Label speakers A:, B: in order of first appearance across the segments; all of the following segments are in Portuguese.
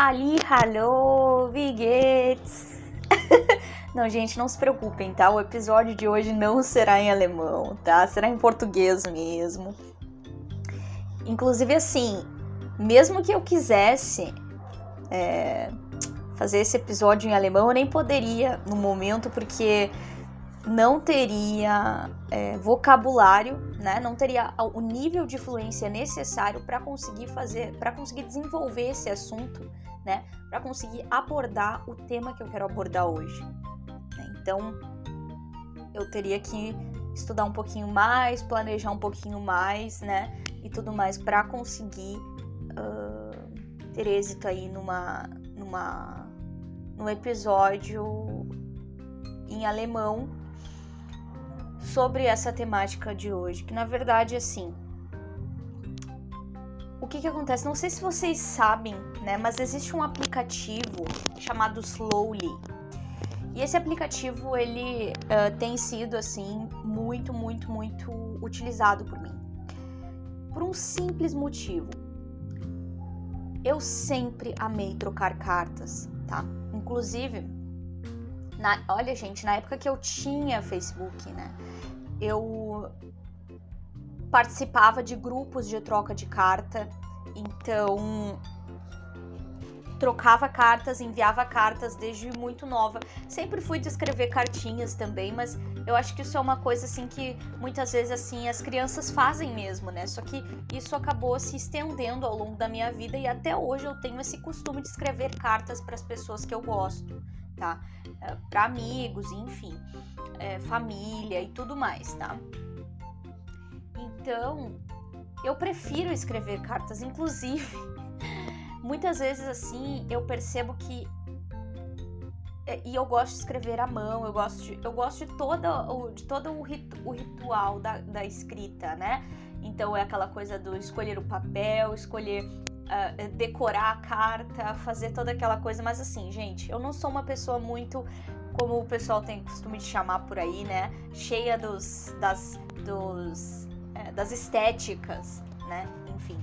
A: Halli, hallo, wie não, gente, não se preocupem, tá? O episódio de hoje não será em alemão, tá? Será em português mesmo. Inclusive, assim, mesmo que eu quisesse é, fazer esse episódio em alemão, eu nem poderia no momento, porque não teria é, vocabulário, né? Não teria o nível de fluência necessário para conseguir fazer, para conseguir desenvolver esse assunto, né? Para conseguir abordar o tema que eu quero abordar hoje. Né? Então, eu teria que estudar um pouquinho mais, planejar um pouquinho mais, né? E tudo mais para conseguir uh, ter êxito aí numa, numa, num episódio em alemão sobre essa temática de hoje, que na verdade assim, o que que acontece? Não sei se vocês sabem, né, mas existe um aplicativo chamado Slowly. E esse aplicativo ele uh, tem sido assim muito, muito, muito utilizado por mim. Por um simples motivo. Eu sempre amei trocar cartas, tá? Inclusive, na, olha, gente, na época que eu tinha Facebook, né? Eu participava de grupos de troca de carta, então trocava cartas, enviava cartas desde muito nova. Sempre fui de escrever cartinhas também, mas eu acho que isso é uma coisa assim que muitas vezes assim as crianças fazem mesmo, né? Só que isso acabou se estendendo ao longo da minha vida e até hoje eu tenho esse costume de escrever cartas para as pessoas que eu gosto tá? É, para amigos, enfim, é, família e tudo mais, tá? Então, eu prefiro escrever cartas, inclusive, muitas vezes assim, eu percebo que é, e eu gosto de escrever à mão, eu gosto de, eu gosto de, toda, o, de todo o, ritu, o ritual da, da escrita, né? Então é aquela coisa do escolher o papel, escolher uh, decorar a carta, fazer toda aquela coisa, mas assim, gente, eu não sou uma pessoa muito como o pessoal tem costume de chamar por aí, né? Cheia dos das dos é, das estéticas, né? Enfim.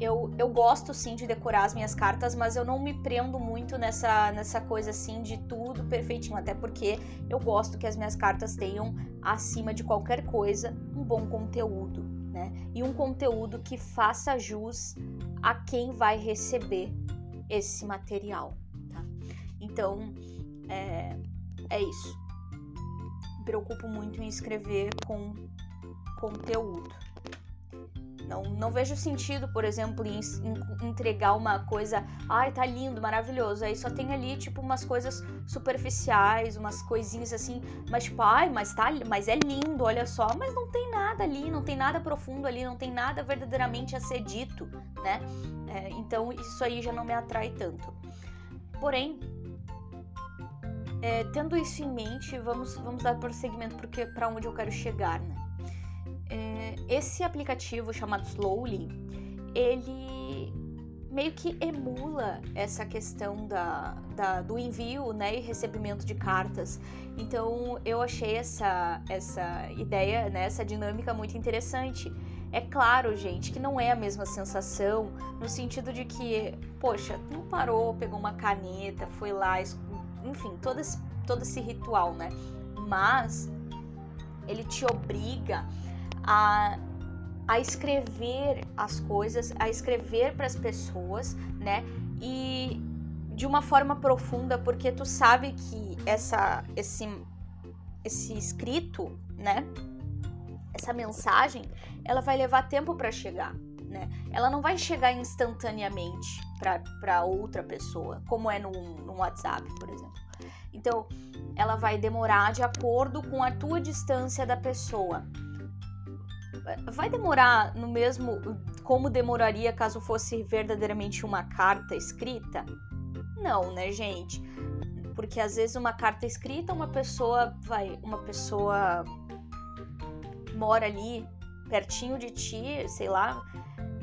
A: Eu, eu gosto sim de decorar as minhas cartas, mas eu não me prendo muito nessa, nessa coisa assim de tudo perfeitinho, até porque eu gosto que as minhas cartas tenham, acima de qualquer coisa, um bom conteúdo né? E um conteúdo que faça jus a quem vai receber esse material, tá? Então, é, é isso. Me preocupo muito em escrever com conteúdo. Não, não vejo sentido, por exemplo, em, em, entregar uma coisa, ai, tá lindo, maravilhoso. Aí só tem ali, tipo, umas coisas superficiais, umas coisinhas assim, mas tipo, ai, mas, tá, mas é lindo, olha só. Mas não tem nada ali, não tem nada profundo ali, não tem nada verdadeiramente a ser dito, né? É, então isso aí já não me atrai tanto. Porém, é, tendo isso em mente, vamos, vamos dar prosseguimento para onde eu quero chegar, né? É, esse aplicativo chamado Slowly, ele meio que emula essa questão da, da, do envio né, e recebimento de cartas. Então eu achei essa, essa ideia, né, essa dinâmica muito interessante. É claro, gente, que não é a mesma sensação, no sentido de que, poxa, não parou, pegou uma caneta, foi lá, enfim, todo esse, todo esse ritual, né? Mas ele te obriga a, a escrever as coisas, a escrever para as pessoas, né? E de uma forma profunda, porque tu sabe que essa, esse, esse escrito, né? Essa mensagem, ela vai levar tempo para chegar, né? Ela não vai chegar instantaneamente para outra pessoa, como é no, no WhatsApp, por exemplo. Então, ela vai demorar de acordo com a tua distância da pessoa vai demorar no mesmo como demoraria caso fosse verdadeiramente uma carta escrita? Não, né, gente? Porque às vezes uma carta escrita, uma pessoa vai, uma pessoa mora ali pertinho de ti, sei lá.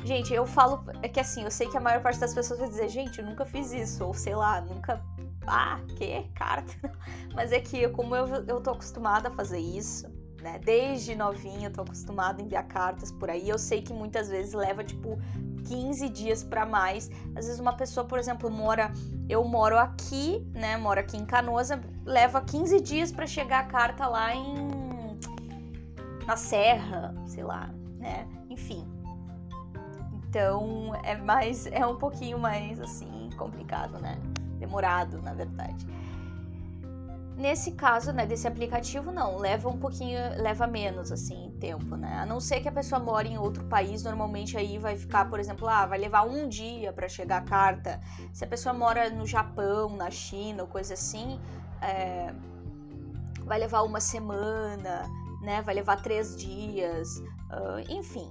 A: Gente, eu falo é que assim, eu sei que a maior parte das pessoas vai dizer, gente, eu nunca fiz isso, ou sei lá, nunca ah, que carta. Mas é que como eu, eu tô acostumada a fazer isso, né? Desde novinha eu tô acostumada a enviar cartas por aí. Eu sei que muitas vezes leva tipo 15 dias para mais. Às vezes uma pessoa, por exemplo, mora, eu moro aqui, né? Moro aqui em Canoas, leva 15 dias para chegar a carta lá em na serra, sei lá, né? Enfim. Então, é mais é um pouquinho mais assim complicado, né? Demorado, na verdade. Nesse caso, né, desse aplicativo, não, leva um pouquinho, leva menos, assim, tempo, né? A não ser que a pessoa mora em outro país, normalmente aí vai ficar, por exemplo, ah, vai levar um dia para chegar a carta. Se a pessoa mora no Japão, na China ou coisa assim, é, vai levar uma semana, né? Vai levar três dias, uh, enfim.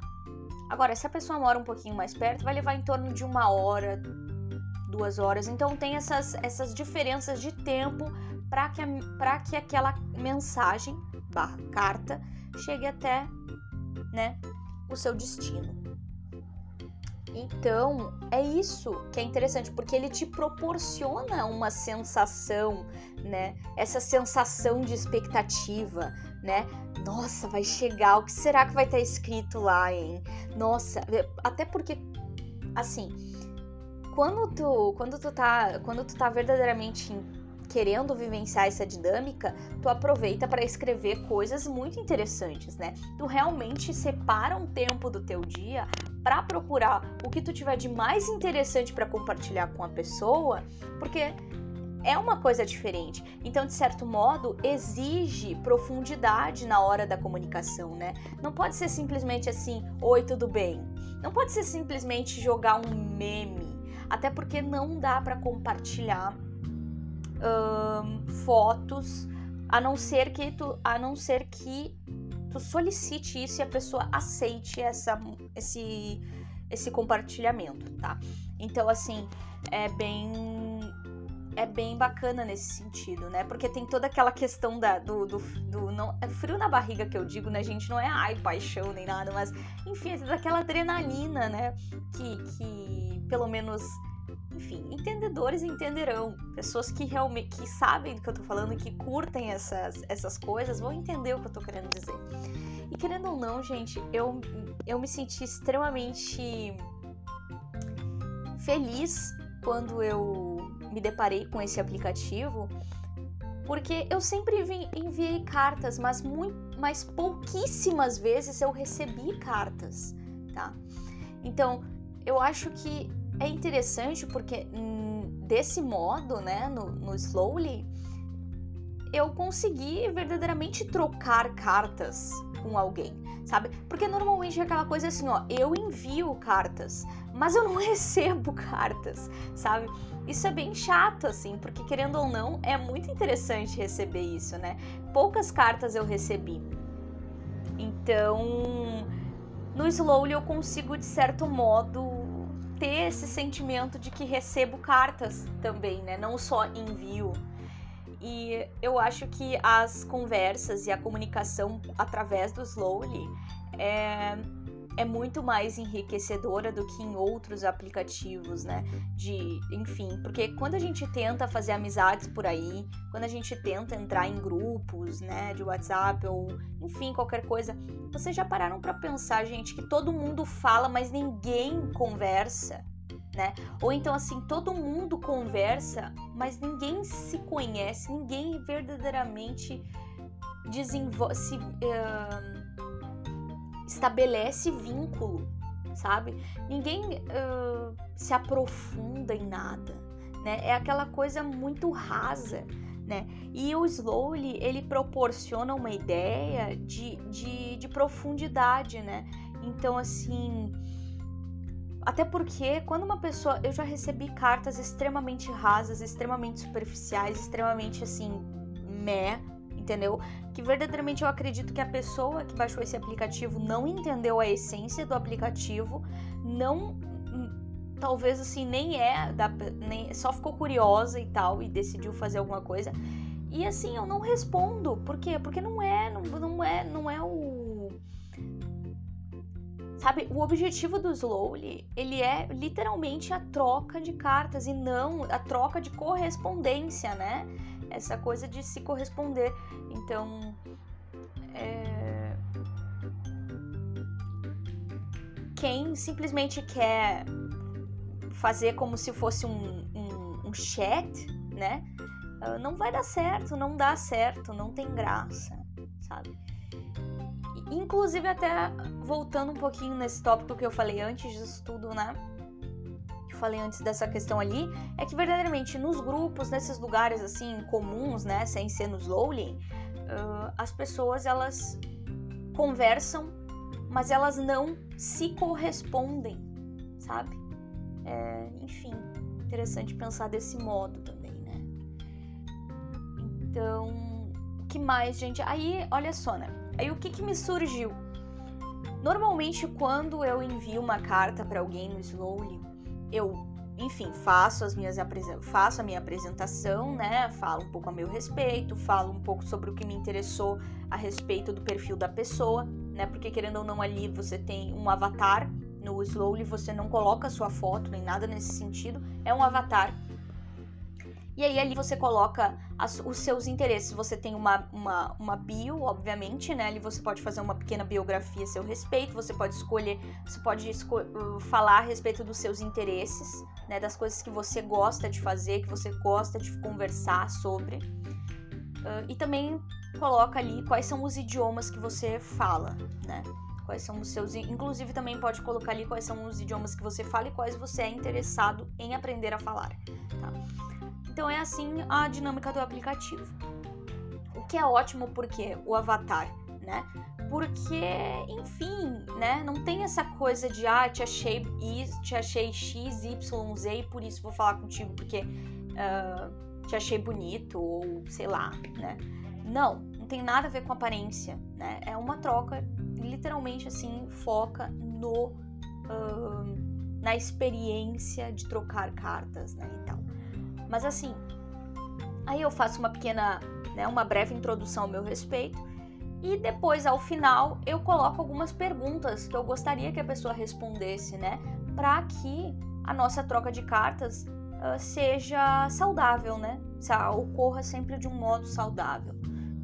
A: Agora, se a pessoa mora um pouquinho mais perto, vai levar em torno de uma hora, duas horas. Então tem essas, essas diferenças de tempo para que, que aquela mensagem barra carta chegue até né, o seu destino. Então, é isso que é interessante, porque ele te proporciona uma sensação, né? Essa sensação de expectativa, né? Nossa, vai chegar, o que será que vai estar escrito lá, hein? Nossa, até porque assim, quando tu, quando tu tá, quando tu tá verdadeiramente querendo vivenciar essa dinâmica, tu aproveita para escrever coisas muito interessantes, né? Tu realmente separa um tempo do teu dia para procurar o que tu tiver de mais interessante para compartilhar com a pessoa, porque é uma coisa diferente. Então, de certo modo, exige profundidade na hora da comunicação, né? Não pode ser simplesmente assim, oi, tudo bem? Não pode ser simplesmente jogar um meme, até porque não dá para compartilhar fotos, a não ser que tu, a não ser que tu solicite isso e a pessoa aceite essa, esse, esse compartilhamento, tá? Então, assim, é bem é bem bacana nesse sentido, né? Porque tem toda aquela questão da, do, do, do não, é frio na barriga que eu digo, né, gente? Não é ai, paixão nem nada, mas enfim, é daquela adrenalina, né? Que, que pelo menos enfim, entendedores entenderão. Pessoas que realmente que sabem do que eu tô falando, que curtem essas, essas coisas, vão entender o que eu tô querendo dizer. E querendo ou não, gente, eu, eu me senti extremamente feliz quando eu me deparei com esse aplicativo, porque eu sempre enviei cartas, mas, muito, mas pouquíssimas vezes eu recebi cartas, tá? Então, eu acho que é interessante porque hum, desse modo, né, no, no Slowly, eu consegui verdadeiramente trocar cartas com alguém, sabe? Porque normalmente é aquela coisa assim, ó, eu envio cartas, mas eu não recebo cartas, sabe? Isso é bem chato, assim, porque querendo ou não, é muito interessante receber isso, né? Poucas cartas eu recebi. Então, no Slowly eu consigo, de certo modo, ter esse sentimento de que recebo cartas também, né? Não só envio. E eu acho que as conversas e a comunicação através do Slowly é, é muito mais enriquecedora do que em outros aplicativos, né? De, enfim, porque quando a gente tenta fazer amizades por aí, quando a gente tenta entrar em grupos, né, de WhatsApp ou, enfim, qualquer coisa, vocês já pararam para pensar, gente, que todo mundo fala, mas ninguém conversa? Né? Ou então assim, todo mundo conversa, mas ninguém se conhece, ninguém verdadeiramente desenvolve, se, uh, estabelece vínculo, sabe? Ninguém uh, se aprofunda em nada, né? É aquela coisa muito rasa, né? E o Slowly, ele proporciona uma ideia de, de, de profundidade, né? Então, assim... Até porque quando uma pessoa. Eu já recebi cartas extremamente rasas, extremamente superficiais, extremamente assim, meh, entendeu? Que verdadeiramente eu acredito que a pessoa que baixou esse aplicativo não entendeu a essência do aplicativo, não talvez assim nem é da, nem, só ficou curiosa e tal e decidiu fazer alguma coisa. E assim, eu não respondo. Por quê? Porque não é, não, não é, não é o Sabe, o objetivo do Slowly, ele é literalmente a troca de cartas e não a troca de correspondência, né? essa coisa de se corresponder. Então, é... quem simplesmente quer fazer como se fosse um, um, um chat, né? Ah, não vai dar certo, não dá certo, não tem graça, sabe? Inclusive, até voltando um pouquinho nesse tópico que eu falei antes disso tudo, né? Falei antes dessa questão ali, é que verdadeiramente nos grupos, nesses lugares assim comuns, né? Sem ser nos Lowly, uh, as pessoas elas conversam, mas elas não se correspondem, sabe? É, enfim, interessante pensar desse modo também, né? Então, o que mais, gente? Aí, olha só, né? Aí o que, que me surgiu? Normalmente, quando eu envio uma carta para alguém no Slowly, eu, enfim, faço as minhas faço a minha apresentação, né? Falo um pouco a meu respeito, falo um pouco sobre o que me interessou a respeito do perfil da pessoa, né? Porque querendo ou não ali você tem um avatar no Slowly, você não coloca sua foto nem nada nesse sentido, é um avatar e aí ali você coloca as, os seus interesses. Você tem uma, uma, uma bio, obviamente, né? Ali você pode fazer uma pequena biografia a seu respeito. Você pode escolher, você pode esco uh, falar a respeito dos seus interesses, né? Das coisas que você gosta de fazer, que você gosta de conversar sobre. Uh, e também coloca ali quais são os idiomas que você fala, né? Quais são os seus. Inclusive, também pode colocar ali quais são os idiomas que você fala e quais você é interessado em aprender a falar. Tá? Então é assim a dinâmica do aplicativo. O que é ótimo porque o avatar, né? Porque, enfim, né? Não tem essa coisa de ah, te achei isso, te achei X, Y, Z e por isso vou falar contigo porque uh, te achei bonito ou sei lá, né? Não, não tem nada a ver com aparência, né? É uma troca, literalmente assim, foca no uh, na experiência de trocar cartas, né? E tal. Mas assim, aí eu faço uma pequena, né, uma breve introdução ao meu respeito e depois ao final eu coloco algumas perguntas que eu gostaria que a pessoa respondesse, né, para que a nossa troca de cartas uh, seja saudável, né, ocorra sempre de um modo saudável,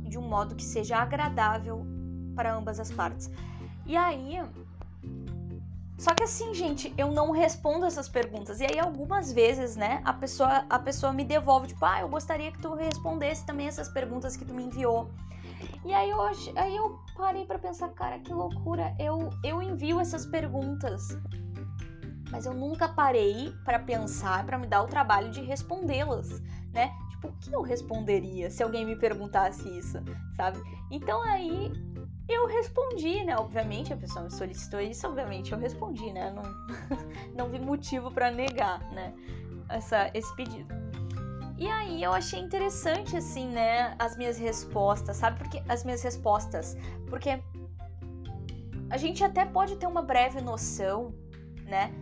A: de um modo que seja agradável para ambas as partes. E aí só que assim, gente, eu não respondo essas perguntas. E aí, algumas vezes, né, a pessoa, a pessoa me devolve, tipo, ah, eu gostaria que tu respondesse também essas perguntas que tu me enviou. E aí eu, aí eu parei para pensar, cara, que loucura. Eu, eu envio essas perguntas. Mas eu nunca parei para pensar, para me dar o trabalho de respondê-las, né? Tipo, o que eu responderia se alguém me perguntasse isso, sabe? Então aí eu respondi, né? Obviamente, a pessoa me solicitou isso, obviamente eu respondi, né? Não, não vi motivo para negar, né? Essa, esse pedido. E aí eu achei interessante, assim, né? As minhas respostas, sabe? Porque as minhas respostas, porque a gente até pode ter uma breve noção, né?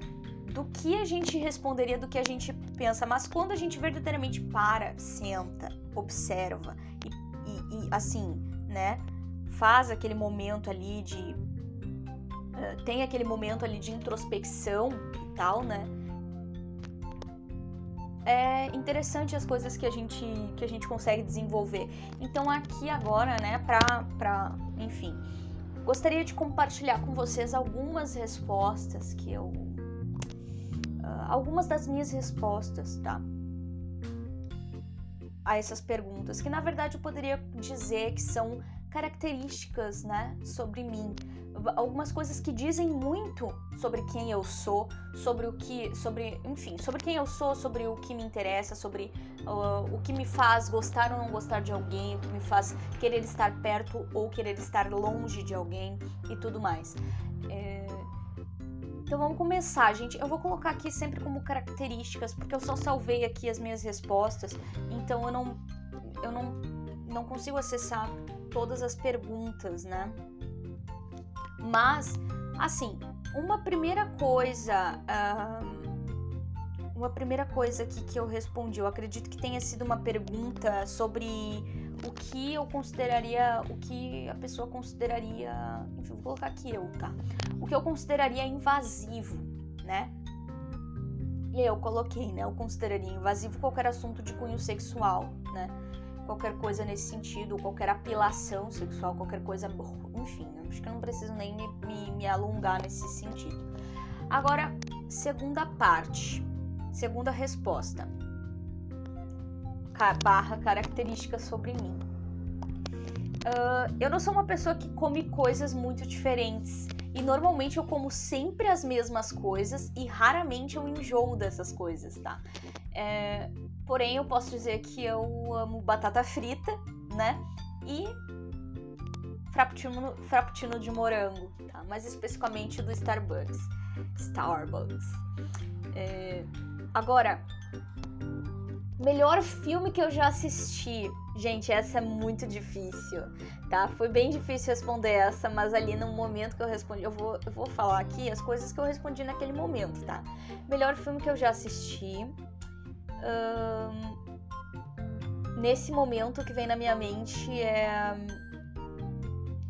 A: Do que a gente responderia, do que a gente pensa, mas quando a gente verdadeiramente para, senta, observa e, e, e assim, né? Faz aquele momento ali de. Uh, tem aquele momento ali de introspecção e tal, né? É interessante as coisas que a gente, que a gente consegue desenvolver. Então, aqui agora, né, pra, pra. Enfim. Gostaria de compartilhar com vocês algumas respostas que eu. Uh, algumas das minhas respostas, tá? A essas perguntas, que na verdade eu poderia dizer que são características, né, sobre mim, algumas coisas que dizem muito sobre quem eu sou, sobre o que, sobre, enfim, sobre quem eu sou, sobre o que me interessa, sobre uh, o que me faz gostar ou não gostar de alguém, o que me faz querer estar perto ou querer estar longe de alguém e tudo mais. É... Então vamos começar, gente. Eu vou colocar aqui sempre como características, porque eu só salvei aqui as minhas respostas, então eu não, eu não, não consigo acessar todas as perguntas, né? Mas, assim, uma primeira coisa. uma primeira coisa aqui que eu respondi, eu acredito que tenha sido uma pergunta sobre o que eu consideraria, o que a pessoa consideraria, enfim, vou colocar aqui eu, tá? O que eu consideraria invasivo, né? E aí eu coloquei, né? Eu consideraria invasivo qualquer assunto de cunho sexual, né? Qualquer coisa nesse sentido, qualquer apelação sexual, qualquer coisa, enfim, acho que eu não preciso nem me, me, me alongar nesse sentido. Agora, segunda parte, segunda resposta. Barra característica sobre mim. Uh, eu não sou uma pessoa que come coisas muito diferentes. E normalmente eu como sempre as mesmas coisas e raramente eu enjoo dessas coisas, tá? É, porém, eu posso dizer que eu amo batata frita, né? E frappuccino, frappuccino de morango, tá? Mais especificamente do Starbucks. Starbucks. É, agora, melhor filme que eu já assisti. Gente, essa é muito difícil, tá? Foi bem difícil responder essa, mas ali no momento que eu respondi, eu vou, eu vou falar aqui as coisas que eu respondi naquele momento, tá? Melhor filme que eu já assisti. Nesse momento que vem na minha mente é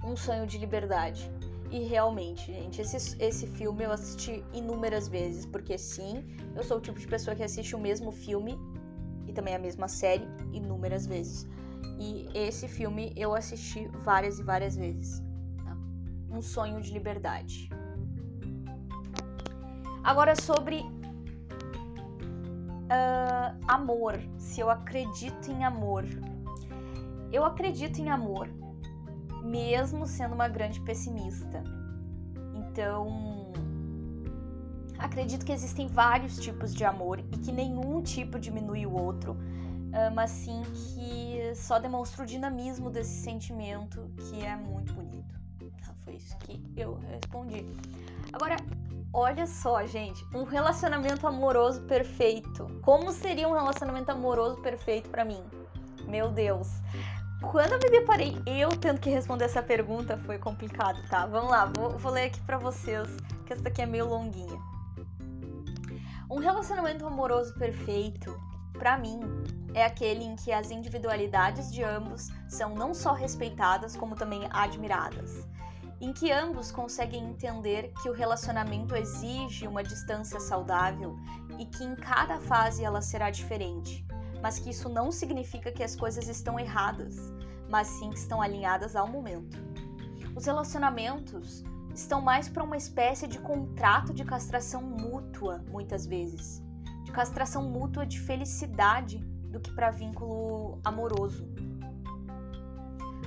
A: Um Sonho de Liberdade. E realmente, gente, esse, esse filme eu assisti inúmeras vezes, porque sim, eu sou o tipo de pessoa que assiste o mesmo filme e também a mesma série inúmeras vezes. E esse filme eu assisti várias e várias vezes. Tá? Um sonho de liberdade. Agora sobre uh, amor. Se eu acredito em amor. Eu acredito em amor, mesmo sendo uma grande pessimista. Então, acredito que existem vários tipos de amor e que nenhum tipo diminui o outro, mas sim que só demonstra o dinamismo desse sentimento que é muito bonito. Tá, foi isso que eu respondi. Agora, olha só, gente, um relacionamento amoroso perfeito. Como seria um relacionamento amoroso perfeito para mim? Meu Deus. Quando eu me deparei eu tendo que responder essa pergunta, foi complicado, tá? Vamos lá, vou, vou ler aqui para vocês, que essa daqui é meio longuinha. Um relacionamento amoroso perfeito, para mim, é aquele em que as individualidades de ambos são não só respeitadas, como também admiradas. Em que ambos conseguem entender que o relacionamento exige uma distância saudável e que em cada fase ela será diferente, mas que isso não significa que as coisas estão erradas, mas sim que estão alinhadas ao momento. Os relacionamentos estão mais para uma espécie de contrato de castração mútua, muitas vezes, de castração mútua de felicidade do que para vínculo amoroso.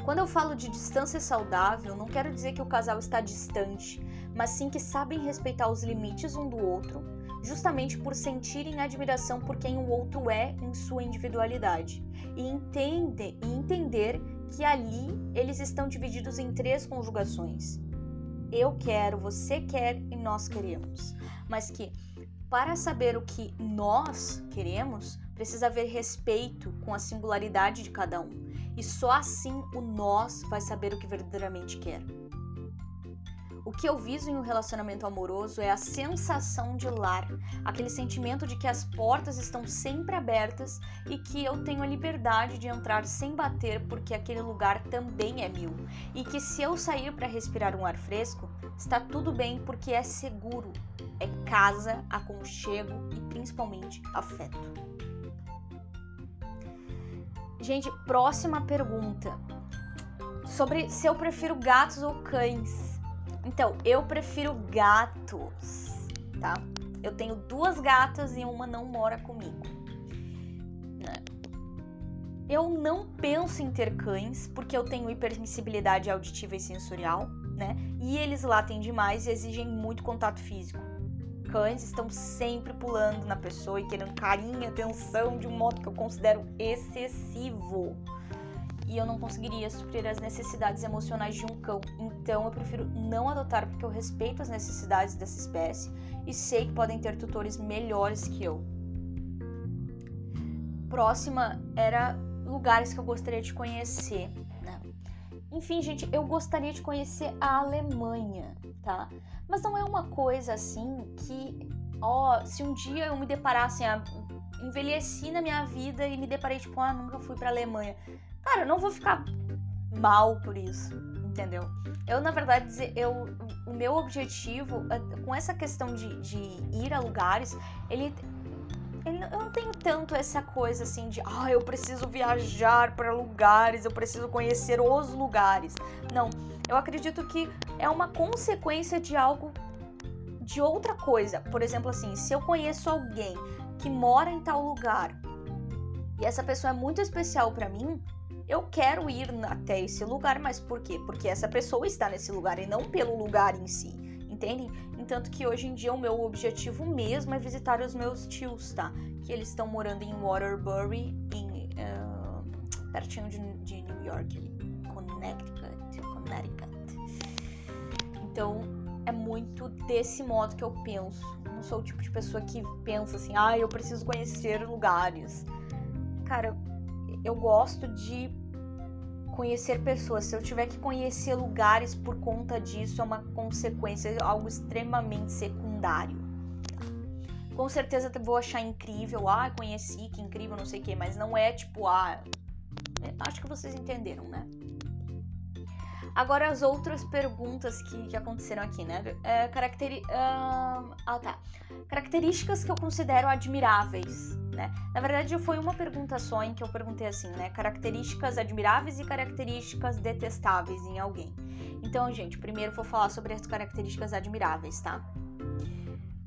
A: Quando eu falo de distância saudável, não quero dizer que o casal está distante, mas sim que sabem respeitar os limites um do outro, justamente por sentirem admiração por quem o outro é em sua individualidade e, entende, e entender que ali eles estão divididos em três conjugações eu quero, você quer e nós queremos. Mas que para saber o que nós queremos, precisa haver respeito com a singularidade de cada um. E só assim o nós vai saber o que verdadeiramente quer. O que eu viso em um relacionamento amoroso é a sensação de lar, aquele sentimento de que as portas estão sempre abertas e que eu tenho a liberdade de entrar sem bater porque aquele lugar também é meu, e que se eu sair para respirar um ar fresco, está tudo bem porque é seguro, é casa, aconchego e principalmente afeto. Gente, próxima pergunta. Sobre se eu prefiro gatos ou cães. Então, eu prefiro gatos, tá? Eu tenho duas gatas e uma não mora comigo. Eu não penso em ter cães porque eu tenho hipersensibilidade auditiva e sensorial, né? E eles latem demais e exigem muito contato físico. Cães estão sempre pulando na pessoa e querendo carinho atenção de um modo que eu considero excessivo e eu não conseguiria suprir as necessidades emocionais de um cão. Então eu prefiro não adotar porque eu respeito as necessidades dessa espécie e sei que podem ter tutores melhores que eu. Próxima era lugares que eu gostaria de conhecer. Né? Enfim, gente, eu gostaria de conhecer a Alemanha, tá? Mas não é uma coisa assim que, ó, se um dia eu me deparasse, assim, envelheci na minha vida e me deparei tipo, ah, nunca fui para Alemanha. Cara, eu não vou ficar mal por isso, entendeu? Eu, na verdade, eu, o meu objetivo é, com essa questão de, de ir a lugares, ele, eu não tenho tanto essa coisa assim de, ah, eu preciso viajar para lugares, eu preciso conhecer os lugares. Não, eu acredito que é uma consequência de algo de outra coisa. Por exemplo, assim, se eu conheço alguém que mora em tal lugar e essa pessoa é muito especial para mim, eu quero ir até esse lugar, mas por quê? Porque essa pessoa está nesse lugar e não pelo lugar em si, entendem? Entanto que hoje em dia o meu objetivo mesmo é visitar os meus tios, tá? Que eles estão morando em Waterbury, em, uh, pertinho de, de New York, Connecticut, Connecticut. Então é muito desse modo que eu penso. Não sou o tipo de pessoa que pensa assim, ah, eu preciso conhecer lugares. Cara, eu gosto de conhecer pessoas. Se eu tiver que conhecer lugares por conta disso, é uma consequência, é algo extremamente secundário. Com certeza vou achar incrível, ah, conheci, que incrível, não sei o que, mas não é tipo, ah, é, acho que vocês entenderam, né? Agora as outras perguntas que, que aconteceram aqui, né? É, caracteri uh, ah, tá. Características que eu considero admiráveis, né? Na verdade, foi uma pergunta só em que eu perguntei assim, né? Características admiráveis e características detestáveis em alguém. Então, gente, primeiro vou falar sobre as características admiráveis, tá?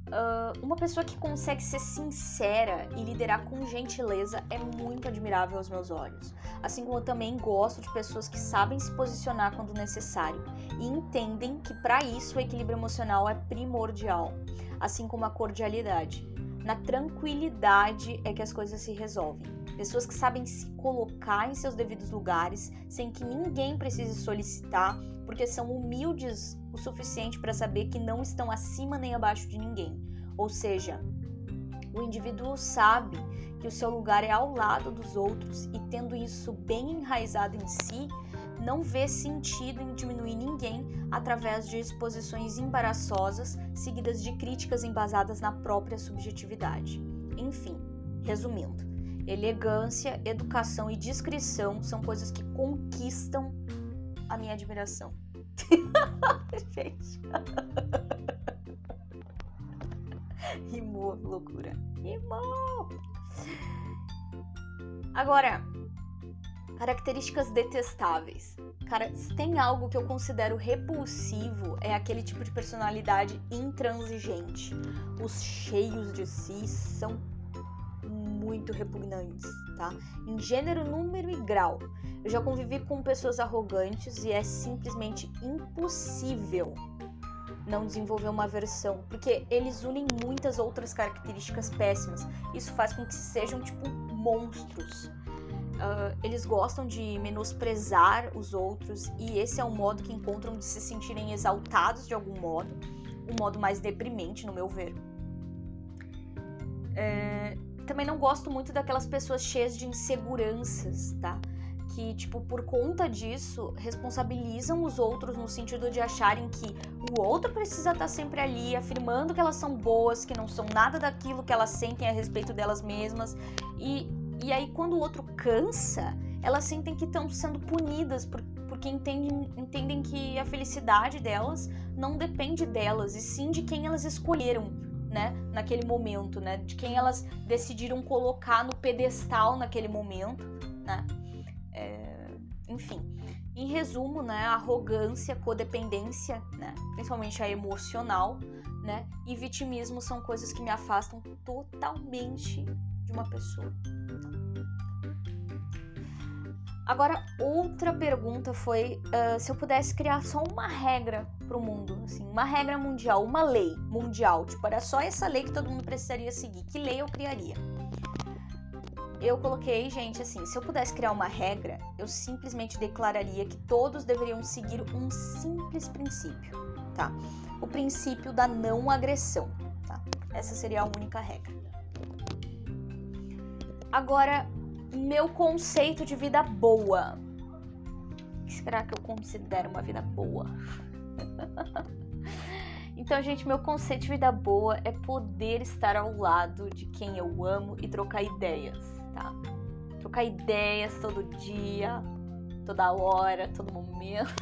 A: Uh, uma pessoa que consegue ser sincera e liderar com gentileza é muito admirável aos meus olhos. Assim como eu também gosto de pessoas que sabem se posicionar quando necessário e entendem que para isso o equilíbrio emocional é primordial, assim como a cordialidade. Na tranquilidade é que as coisas se resolvem. Pessoas que sabem se colocar em seus devidos lugares sem que ninguém precise solicitar, porque são humildes o suficiente para saber que não estão acima nem abaixo de ninguém. Ou seja, o indivíduo sabe que o seu lugar é ao lado dos outros e, tendo isso bem enraizado em si, não vê sentido em diminuir ninguém através de exposições embaraçosas seguidas de críticas embasadas na própria subjetividade. Enfim, resumindo, elegância, educação e discrição são coisas que conquistam a minha admiração. Gente. Rimou, loucura. Rimou! Agora, características detestáveis. Cara, se tem algo que eu considero repulsivo, é aquele tipo de personalidade intransigente. Os cheios de si são muito repugnantes, tá? Em gênero, número e grau. Eu já convivi com pessoas arrogantes e é simplesmente impossível não desenvolver uma versão, porque eles unem muitas outras características péssimas. Isso faz com que sejam tipo monstros. Uh, eles gostam de menosprezar os outros e esse é um modo que encontram de se sentirem exaltados de algum modo, um modo mais deprimente, no meu ver. É, também não gosto muito daquelas pessoas cheias de inseguranças, tá? Que, tipo, por conta disso, responsabilizam os outros no sentido de acharem que o outro precisa estar sempre ali, afirmando que elas são boas, que não são nada daquilo que elas sentem a respeito delas mesmas. E, e aí, quando o outro cansa, elas sentem que estão sendo punidas por, porque entendem, entendem que a felicidade delas não depende delas, e sim de quem elas escolheram né, naquele momento, né, de quem elas decidiram colocar no pedestal naquele momento, né, é, enfim. Em resumo, né, arrogância, codependência, né, principalmente a emocional, né, e vitimismo são coisas que me afastam totalmente de uma pessoa. Agora, outra pergunta foi uh, se eu pudesse criar só uma regra para o mundo, assim, uma regra mundial, uma lei mundial, tipo, era só essa lei que todo mundo precisaria seguir. Que lei eu criaria? Eu coloquei, gente, assim, se eu pudesse criar uma regra, eu simplesmente declararia que todos deveriam seguir um simples princípio, tá? O princípio da não agressão, tá? Essa seria a única regra. Agora, meu conceito de vida boa. O que será que eu considero uma vida boa? então, gente, meu conceito de vida boa é poder estar ao lado de quem eu amo e trocar ideias, tá? Trocar ideias todo dia, toda hora, todo momento.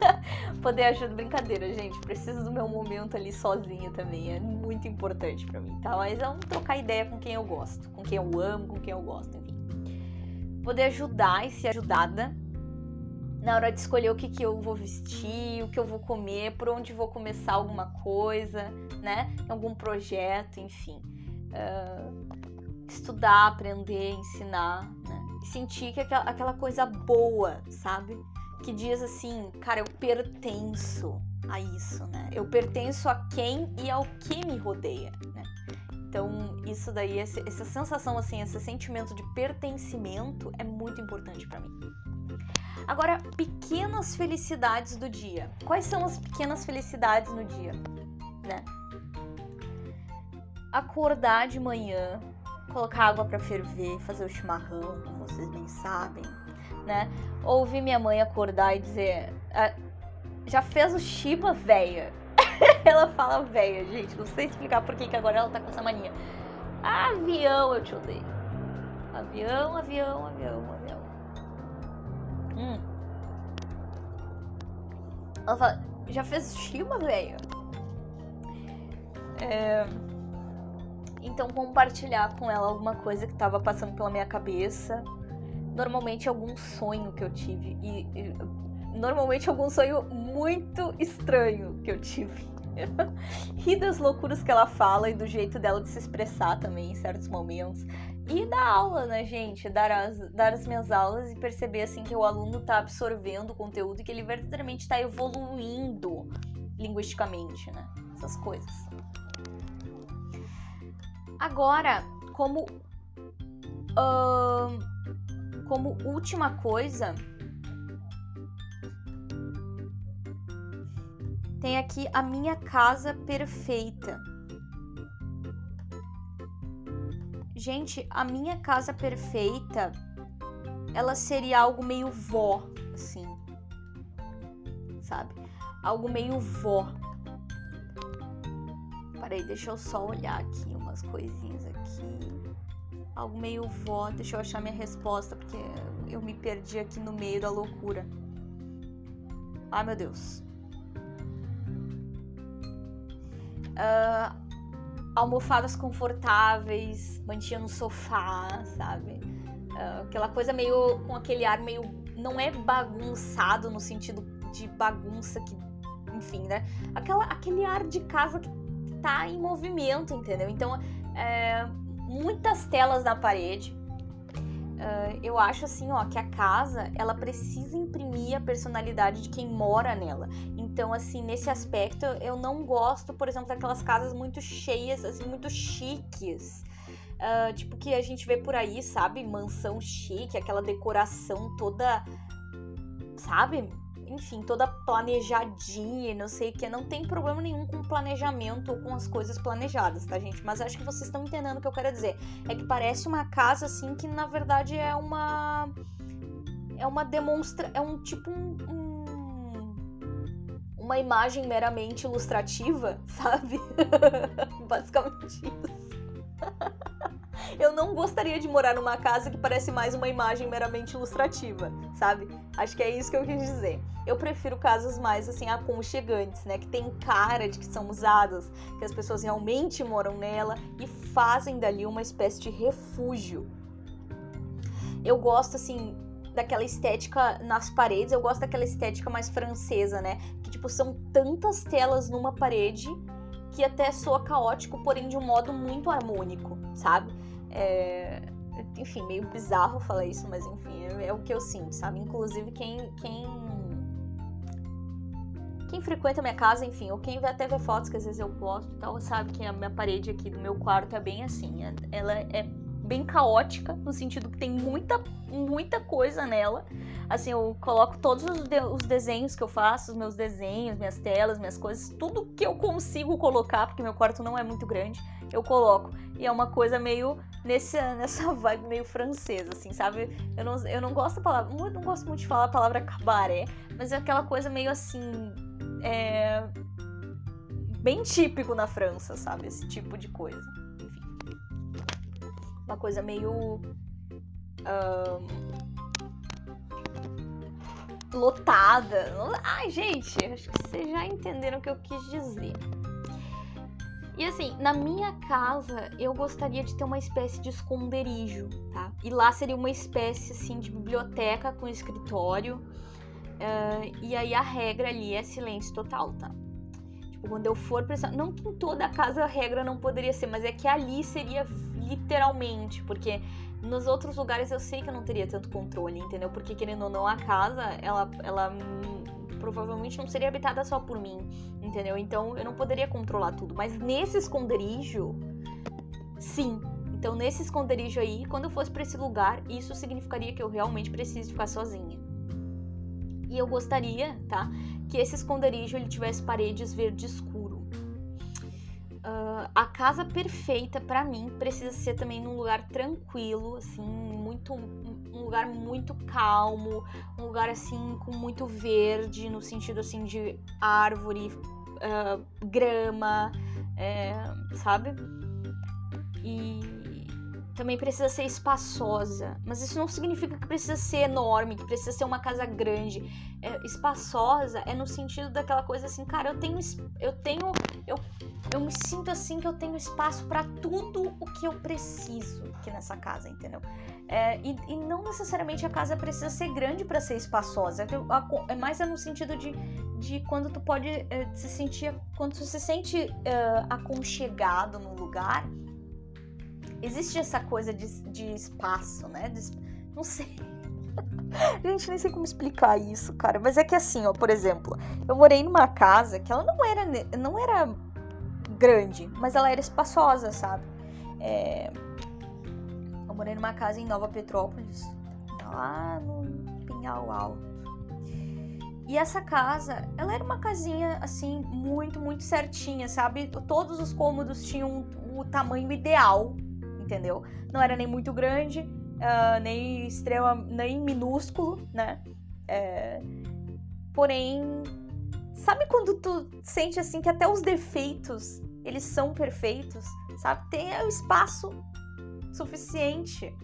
A: poder ajudar. Brincadeira, gente. Preciso do meu momento ali sozinha também. É muito importante para mim, tá? Mas é trocar ideia com quem eu gosto, com quem eu amo, com quem eu gosto, enfim poder ajudar e ser ajudada, na hora de escolher o que, que eu vou vestir, o que eu vou comer, por onde vou começar alguma coisa, né? Algum projeto, enfim. Uh, estudar, aprender, ensinar, né? E sentir que aquela, aquela coisa boa, sabe? Que diz assim, cara, eu pertenço a isso, né? Eu pertenço a quem e ao que me rodeia, né? Então, isso daí, essa sensação, assim, esse sentimento de pertencimento é muito importante para mim. Agora, pequenas felicidades do dia. Quais são as pequenas felicidades no dia, né? Acordar de manhã, colocar água para ferver, fazer o chimarrão, como vocês bem sabem, né? Ouvir minha mãe acordar e dizer: ah, "Já fez o chiba, véia?" ela fala véia, gente. Não sei explicar por que, que agora ela tá com essa mania. Avião, eu te odeio. Avião, avião, avião, avião. Hum. Ela fala, já fez chima, velho? É... Então compartilhar com ela alguma coisa que tava passando pela minha cabeça. Normalmente algum sonho que eu tive. E, e normalmente algum sonho muito estranho que eu tive. Rir das loucuras que ela fala e do jeito dela de se expressar também em certos momentos. E da aula, né, gente? Dar as, dar as minhas aulas e perceber assim que o aluno tá absorvendo o conteúdo e que ele verdadeiramente está evoluindo linguisticamente, né? Essas coisas. Agora, como uh, como última coisa, tem aqui a minha casa perfeita. Gente, a minha casa perfeita, ela seria algo meio vó, assim. Sabe? Algo meio vó. Peraí, deixa eu só olhar aqui umas coisinhas aqui. Algo meio vó. Deixa eu achar minha resposta, porque eu me perdi aqui no meio da loucura. Ai, meu Deus. Uh, almofadas confortáveis, mantinha no sofá, sabe? Uh, aquela coisa meio com aquele ar meio não é bagunçado no sentido de bagunça que, enfim, né? Aquela, aquele ar de casa que tá em movimento, entendeu? Então, é, muitas telas na parede, Uh, eu acho assim, ó, que a casa ela precisa imprimir a personalidade de quem mora nela. Então, assim, nesse aspecto, eu não gosto, por exemplo, daquelas casas muito cheias, assim, muito chiques. Uh, tipo que a gente vê por aí, sabe? Mansão chique, aquela decoração toda, sabe? enfim, toda planejadinha, não sei o que. Não tem problema nenhum com planejamento ou com as coisas planejadas, tá, gente? Mas acho que vocês estão entendendo o que eu quero dizer. É que parece uma casa, assim, que na verdade é uma. É uma demonstra. É um tipo um uma imagem meramente ilustrativa, sabe? Basicamente isso. eu não gostaria de morar numa casa que parece mais uma imagem meramente ilustrativa, sabe? Acho que é isso que eu quis dizer. Eu prefiro casas mais assim aconchegantes, né, que tem cara de que são usadas, que as pessoas realmente moram nela e fazem dali uma espécie de refúgio. Eu gosto assim daquela estética nas paredes, eu gosto daquela estética mais francesa, né? Que tipo são tantas telas numa parede que até soa caótico, porém de um modo muito harmônico, sabe? É, enfim, meio bizarro falar isso, mas enfim, é, é, o que eu sinto, sabe? Inclusive, quem, quem. Quem frequenta minha casa, enfim, ou quem até vê fotos que às vezes eu posto e tal, sabe que a minha parede aqui do meu quarto é bem assim. É, ela é bem caótica, no sentido que tem muita, muita coisa nela. Assim, eu coloco todos os, de os desenhos que eu faço, os meus desenhos, minhas telas, minhas coisas, tudo que eu consigo colocar, porque meu quarto não é muito grande, eu coloco. E é uma coisa meio nesse, nessa vibe meio francesa, assim, sabe? Eu não, eu não gosto da palavra, eu não gosto muito de falar a palavra cabaré, mas é aquela coisa meio assim. É, bem típico na França, sabe? Esse tipo de coisa. Uma coisa meio. Um, lotada. Ai, gente, acho que vocês já entenderam o que eu quis dizer. E assim, na minha casa, eu gostaria de ter uma espécie de esconderijo, tá? E lá seria uma espécie, assim, de biblioteca com escritório. Uh, e aí a regra ali é silêncio total, tá? Tipo, quando eu for precisar. Não que em toda a casa a regra não poderia ser, mas é que ali seria literalmente, porque nos outros lugares eu sei que eu não teria tanto controle, entendeu? Porque querendo ou não, a casa, ela, ela provavelmente não seria habitada só por mim, entendeu? Então eu não poderia controlar tudo. Mas nesse esconderijo, sim. Então nesse esconderijo aí, quando eu fosse para esse lugar, isso significaria que eu realmente preciso ficar sozinha. E eu gostaria, tá? Que esse esconderijo ele tivesse paredes verde escuro. Uh, a casa perfeita para mim precisa ser também num lugar tranquilo, assim, muito um lugar muito calmo, um lugar assim com muito verde, no sentido assim de árvore, uh, grama, é, sabe? E também precisa ser espaçosa, mas isso não significa que precisa ser enorme, que precisa ser uma casa grande. É, espaçosa é no sentido daquela coisa assim, cara, eu tenho, eu tenho, eu, eu me sinto assim que eu tenho espaço para tudo o que eu preciso aqui nessa casa, entendeu? É, e, e, não necessariamente a casa precisa ser grande para ser espaçosa. É mais é no sentido de, de quando tu pode é, se sentir, quando tu se sente é, aconchegado no lugar existe essa coisa de, de espaço, né? De, não sei. Gente, nem sei como explicar isso, cara. Mas é que assim, ó, por exemplo, eu morei numa casa que ela não era, não era grande, mas ela era espaçosa, sabe? É... Eu morei numa casa em Nova Petrópolis, lá no Pinhal Alto. E essa casa, ela era uma casinha assim, muito, muito certinha, sabe? Todos os cômodos tinham o tamanho ideal entendeu? Não era nem muito grande, uh, nem extrema, nem minúsculo, né? É, porém, sabe quando tu sente assim que até os defeitos eles são perfeitos, sabe? Tem o espaço suficiente.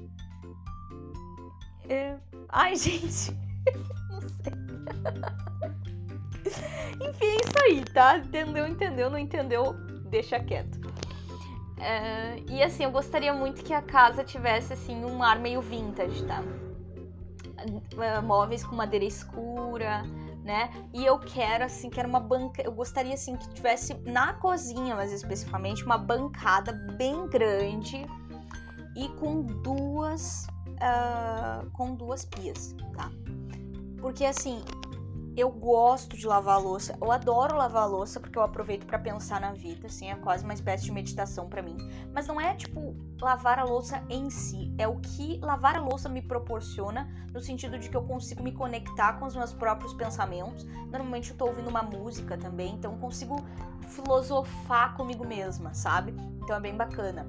A: É... Ai, gente. Enfim, é isso aí, tá? Entendeu? Entendeu? Não entendeu? Deixa quieto. Uh, e assim, eu gostaria muito que a casa tivesse assim um ar meio vintage, tá? Uh, móveis com madeira escura, né? E eu quero assim, quero uma banca, eu gostaria assim que tivesse na cozinha, mais especificamente, uma bancada bem grande e com duas uh, com duas pias, tá? Porque assim, eu gosto de lavar louça, eu adoro lavar louça porque eu aproveito para pensar na vida, assim, é quase uma espécie de meditação para mim. Mas não é tipo lavar a louça em si, é o que lavar a louça me proporciona, no sentido de que eu consigo me conectar com os meus próprios pensamentos. Normalmente eu tô ouvindo uma música também, então eu consigo filosofar comigo mesma, sabe? Então é bem bacana.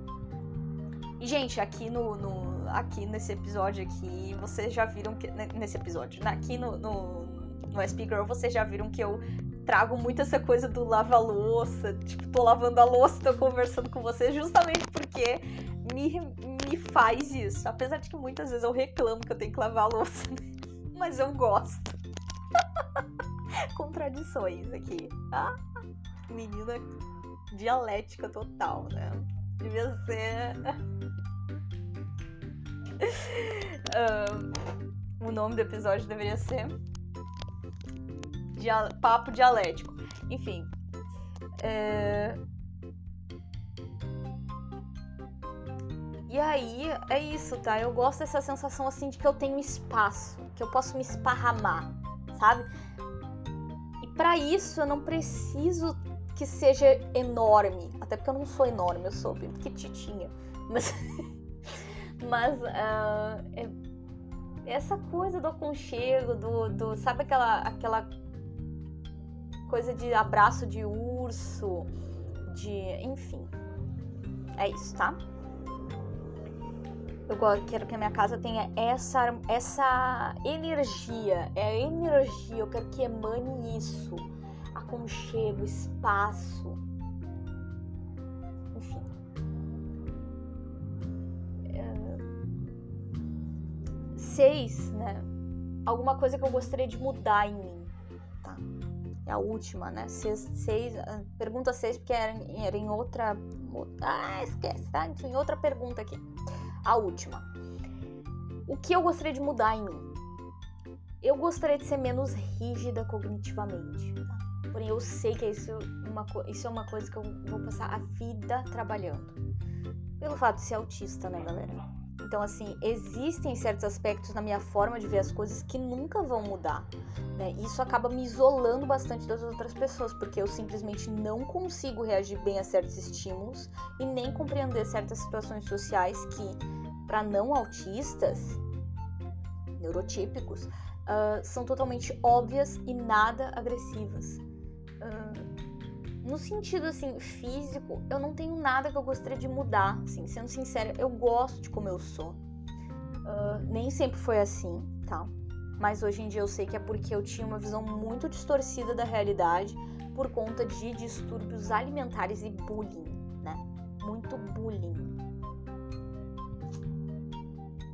A: E, gente, aqui no, no aqui nesse episódio aqui, vocês já viram que. Nesse episódio, né, aqui no, no no SP Girl, vocês já viram que eu trago muito essa coisa do lava-louça. Tipo, tô lavando a louça, tô conversando com vocês, justamente porque me, me faz isso. Apesar de que muitas vezes eu reclamo que eu tenho que lavar a louça, mas eu gosto. Contradições aqui. Ah, menina dialética total, né? Devia ser. um, o nome do episódio deveria ser dia, papo dialético. Enfim. É... E aí, é isso, tá? Eu gosto dessa sensação assim de que eu tenho espaço, que eu posso me esparramar, sabe? E para isso eu não preciso que seja enorme, até porque eu não sou enorme, eu sou bem pequititinha. Mas, mas uh, é, essa coisa do aconchego, do, do sabe aquela, aquela coisa de abraço de urso, de. enfim. É isso, tá? Eu quero que a minha casa tenha essa, essa energia. É a energia, eu quero que emane isso. Aconchego, espaço. Enfim. É... Seis, né? Alguma coisa que eu gostaria de mudar em mim a última, né? Seis, seis, ah, pergunta 6, porque era, era em outra. Ah, esquece, tá? Enfim, outra pergunta aqui. A última. O que eu gostaria de mudar em mim? eu gostaria de ser menos rígida cognitivamente. Tá? Porém, eu sei que isso, uma, isso é uma coisa que eu vou passar a vida trabalhando. Pelo fato de ser autista, né, galera? Então, assim, existem certos aspectos na minha forma de ver as coisas que nunca vão mudar. Né? Isso acaba me isolando bastante das outras pessoas, porque eu simplesmente não consigo reagir bem a certos estímulos e nem compreender certas situações sociais que, para não autistas, neurotípicos, uh, são totalmente óbvias e nada agressivas. Uh, no sentido assim físico, eu não tenho nada que eu gostaria de mudar. Assim, sendo sincera, eu gosto de como eu sou. Uh, nem sempre foi assim, tá? Mas hoje em dia eu sei que é porque eu tinha uma visão muito distorcida da realidade por conta de distúrbios alimentares e bullying, né? Muito bullying.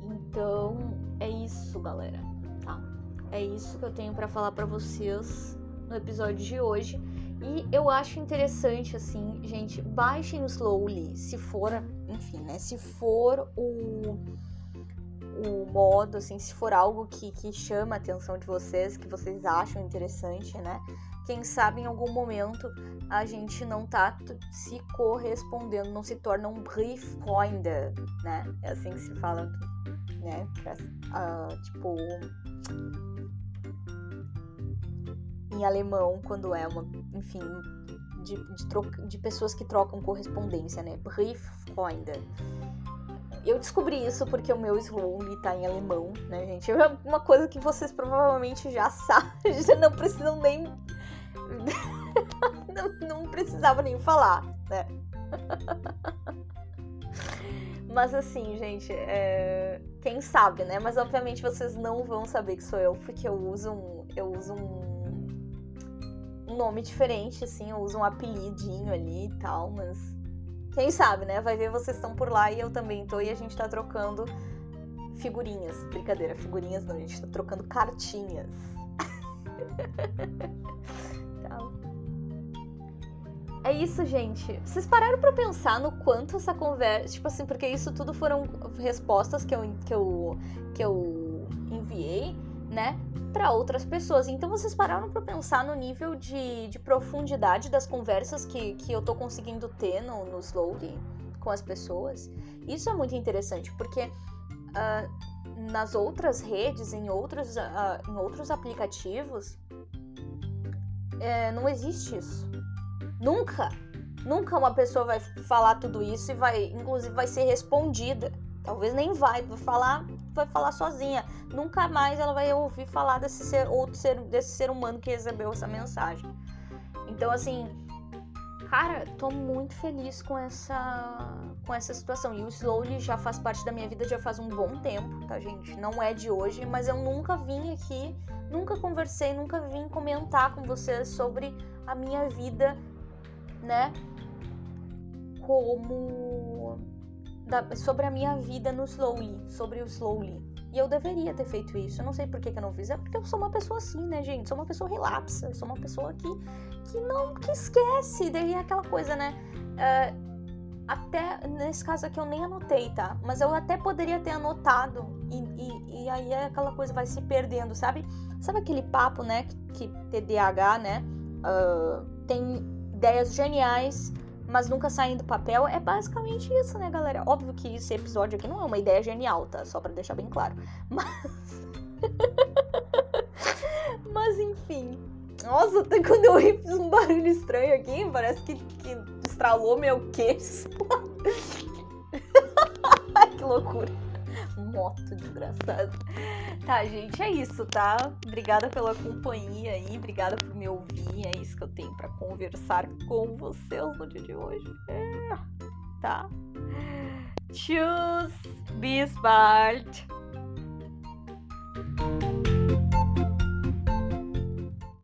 A: Então, é isso, galera, tá? É isso que eu tenho para falar para vocês no episódio de hoje. E eu acho interessante, assim, gente, baixem o Slowly, se for, enfim, né? Se for o, o modo, assim, se for algo que, que chama a atenção de vocês, que vocês acham interessante, né? Quem sabe em algum momento a gente não tá se correspondendo, não se torna um Brieffreunde, né? É assim que se fala, né? Uh, tipo em alemão quando é uma, enfim, de, de, de pessoas que trocam correspondência, né? Brieffreunde. Eu descobri isso porque o meu Slowly tá em alemão, né, gente? É uma coisa que vocês provavelmente já sabem, já não precisam nem. não, não precisava nem falar, né? Mas assim, gente, é... quem sabe, né? Mas obviamente vocês não vão saber que sou eu, porque eu uso um, eu uso um um nome diferente, assim, eu uso um apelidinho ali e tal, mas quem sabe, né? Vai ver vocês estão por lá e eu também tô e a gente tá trocando figurinhas. Brincadeira, figurinhas não, a gente tá trocando cartinhas. então, é isso, gente. Vocês pararam para pensar no quanto essa conversa, tipo assim, porque isso tudo foram respostas que eu que eu que eu enviei né, para outras pessoas. Então vocês pararam para pensar no nível de, de profundidade das conversas que, que eu tô conseguindo ter no, no Slowly com as pessoas? Isso é muito interessante, porque uh, nas outras redes, em outros, uh, em outros aplicativos, é, não existe isso. Nunca, nunca uma pessoa vai falar tudo isso e vai, inclusive, vai ser respondida. Talvez nem vai, vai falar, vai falar sozinha. Nunca mais ela vai ouvir falar desse ser, outro ser, desse ser humano que recebeu essa mensagem. Então, assim, cara, tô muito feliz com essa com essa situação. E o Slowly já faz parte da minha vida já faz um bom tempo, tá, gente? Não é de hoje, mas eu nunca vim aqui, nunca conversei, nunca vim comentar com vocês sobre a minha vida, né? Como da, sobre a minha vida no Slowly, sobre o Slowly. E eu deveria ter feito isso. Eu não sei por que, que eu não fiz. É porque eu sou uma pessoa assim, né, gente? Sou uma pessoa relapsa. Sou uma pessoa que, que não que esquece. Daí é aquela coisa, né? Uh, até nesse caso aqui eu nem anotei, tá? Mas eu até poderia ter anotado. E, e, e aí é aquela coisa vai se perdendo, sabe? Sabe aquele papo, né? Que, que TDAH, né? Uh, tem ideias geniais mas nunca saem do papel, é basicamente isso, né, galera? Óbvio que esse episódio aqui não é uma ideia genial, tá? Só para deixar bem claro. Mas. mas enfim. Nossa, até quando eu ri, fiz um barulho estranho aqui. Parece que, que estralou meu queixo. que loucura moto, desgraçado. Tá, gente, é isso, tá? Obrigada pela companhia aí, obrigada por me ouvir. É isso que eu tenho para conversar com vocês no dia de hoje. É, tá? Tchuss, bis bald.